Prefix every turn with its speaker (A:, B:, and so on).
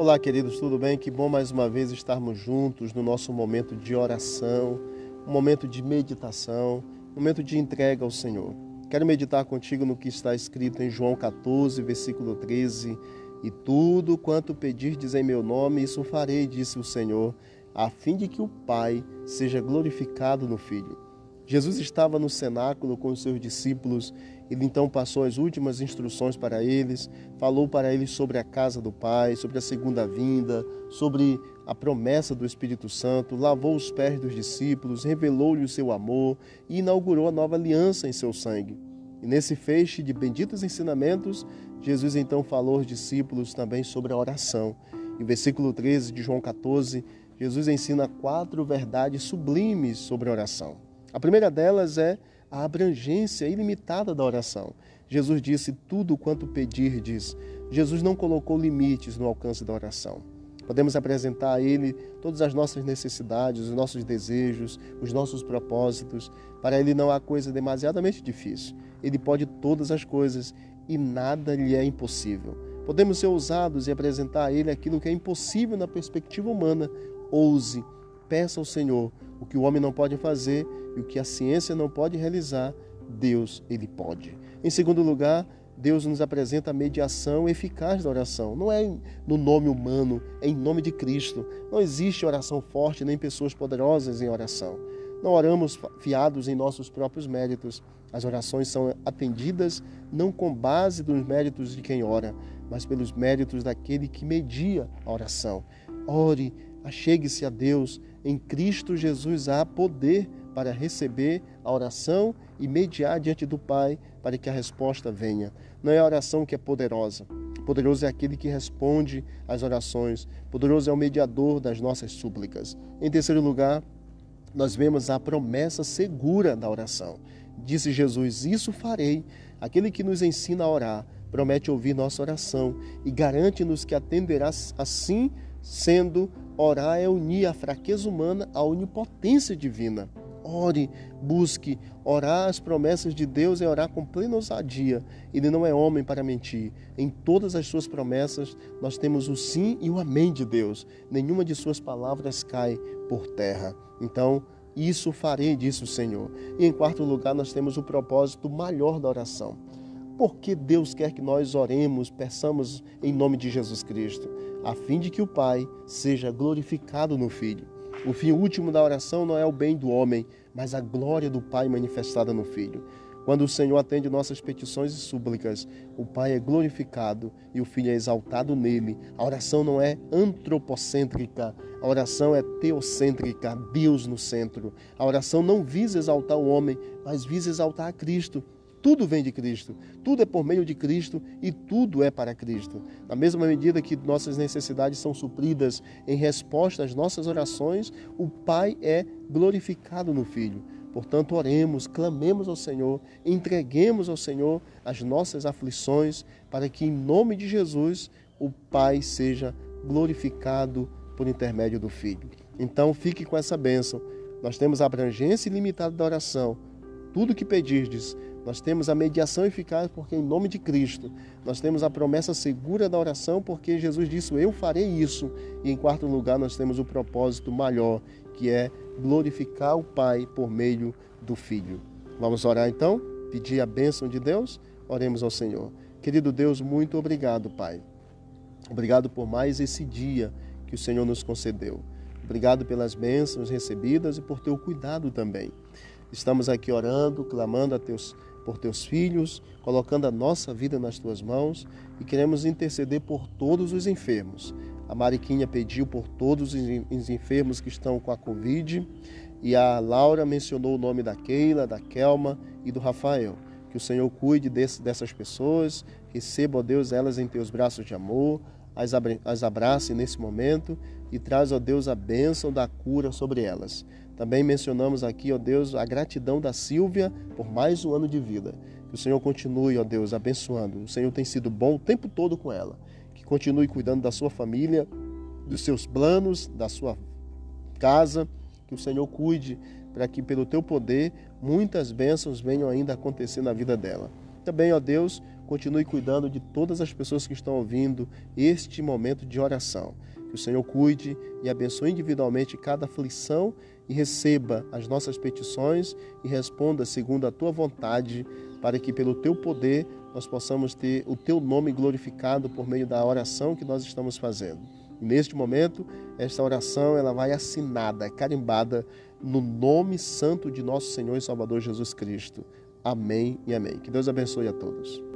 A: Olá, queridos, tudo bem? Que bom mais uma vez estarmos juntos no nosso momento de oração, um momento de meditação, um momento de entrega ao Senhor. Quero meditar contigo no que está escrito em João 14, versículo 13. E tudo quanto pedirdes em meu nome, isso farei, disse o Senhor, a fim de que o Pai seja glorificado no Filho. Jesus estava no cenáculo com os seus discípulos. Ele então passou as últimas instruções para eles, falou para eles sobre a casa do Pai, sobre a segunda vinda, sobre a promessa do Espírito Santo, lavou os pés dos discípulos, revelou-lhe o seu amor e inaugurou a nova aliança em seu sangue. E nesse feixe de benditos ensinamentos, Jesus então falou aos discípulos também sobre a oração. Em versículo 13 de João 14, Jesus ensina quatro verdades sublimes sobre a oração. A primeira delas é a abrangência ilimitada da oração. Jesus disse: Tudo quanto pedirdes. Jesus não colocou limites no alcance da oração. Podemos apresentar a Ele todas as nossas necessidades, os nossos desejos, os nossos propósitos. Para Ele não há coisa demasiadamente difícil. Ele pode todas as coisas e nada lhe é impossível. Podemos ser ousados e apresentar a Ele aquilo que é impossível na perspectiva humana. Ouse, peça ao Senhor o que o homem não pode fazer e o que a ciência não pode realizar, Deus ele pode. Em segundo lugar, Deus nos apresenta a mediação eficaz da oração. Não é no nome humano, é em nome de Cristo. Não existe oração forte nem pessoas poderosas em oração. Não oramos fiados em nossos próprios méritos. As orações são atendidas não com base nos méritos de quem ora, mas pelos méritos daquele que media a oração. Ore, achegue-se a Deus. Em Cristo Jesus há poder para receber a oração e mediar diante do Pai para que a resposta venha. Não é a oração que é poderosa. Poderoso é aquele que responde às orações. Poderoso é o mediador das nossas súplicas. Em terceiro lugar, nós vemos a promessa segura da oração. Disse Jesus: Isso farei. Aquele que nos ensina a orar promete ouvir nossa oração e garante-nos que atenderá assim, sendo orar é unir a fraqueza humana à onipotência divina. Ore, busque. Orar as promessas de Deus é orar com plena ousadia. Ele não é homem para mentir. Em todas as suas promessas, nós temos o sim e o amém de Deus. Nenhuma de suas palavras cai por terra. Então, isso farei, disse o Senhor. E em quarto lugar, nós temos o propósito maior da oração. Por que Deus quer que nós oremos, peçamos em nome de Jesus Cristo? A fim de que o Pai seja glorificado no Filho. O fim último da oração não é o bem do homem, mas a glória do Pai manifestada no Filho. Quando o Senhor atende nossas petições e súplicas, o Pai é glorificado e o Filho é exaltado nele. A oração não é antropocêntrica, a oração é teocêntrica, Deus no centro. A oração não visa exaltar o homem, mas visa exaltar a Cristo. Tudo vem de Cristo, tudo é por meio de Cristo e tudo é para Cristo. Na mesma medida que nossas necessidades são supridas em resposta às nossas orações, o Pai é glorificado no Filho. Portanto, oremos, clamemos ao Senhor, entreguemos ao Senhor as nossas aflições, para que, em nome de Jesus, o Pai seja glorificado por intermédio do Filho. Então, fique com essa bênção. Nós temos a abrangência ilimitada da oração. Tudo que pedirdes, nós temos a mediação eficaz porque em nome de Cristo. Nós temos a promessa segura da oração porque Jesus disse: "Eu farei isso". E em quarto lugar, nós temos o propósito maior, que é glorificar o Pai por meio do Filho. Vamos orar então? Pedir a bênção de Deus? Oremos ao Senhor. Querido Deus, muito obrigado, Pai. Obrigado por mais esse dia que o Senhor nos concedeu. Obrigado pelas bênçãos recebidas e por teu cuidado também. Estamos aqui orando, clamando a teus por teus filhos, colocando a nossa vida nas tuas mãos e queremos interceder por todos os enfermos. A Mariquinha pediu por todos os enfermos que estão com a Covid e a Laura mencionou o nome da Keila, da Kelma e do Rafael. Que o Senhor cuide desse, dessas pessoas, receba, ó Deus, elas em teus braços de amor, as, as abrace nesse momento e traz, ó Deus, a bênção da cura sobre elas. Também mencionamos aqui, ó Deus, a gratidão da Silvia por mais um ano de vida. Que o Senhor continue, ó Deus, abençoando. O Senhor tem sido bom o tempo todo com ela. Que continue cuidando da sua família, dos seus planos, da sua casa. Que o Senhor cuide para que, pelo teu poder, muitas bênçãos venham ainda acontecer na vida dela. Também, ó Deus, continue cuidando de todas as pessoas que estão ouvindo este momento de oração. Que o Senhor cuide e abençoe individualmente cada aflição e receba as nossas petições e responda segundo a tua vontade, para que pelo teu poder nós possamos ter o teu nome glorificado por meio da oração que nós estamos fazendo. E neste momento, esta oração ela vai assinada, carimbada no nome santo de nosso Senhor e Salvador Jesus Cristo. Amém e amém. Que Deus abençoe a todos.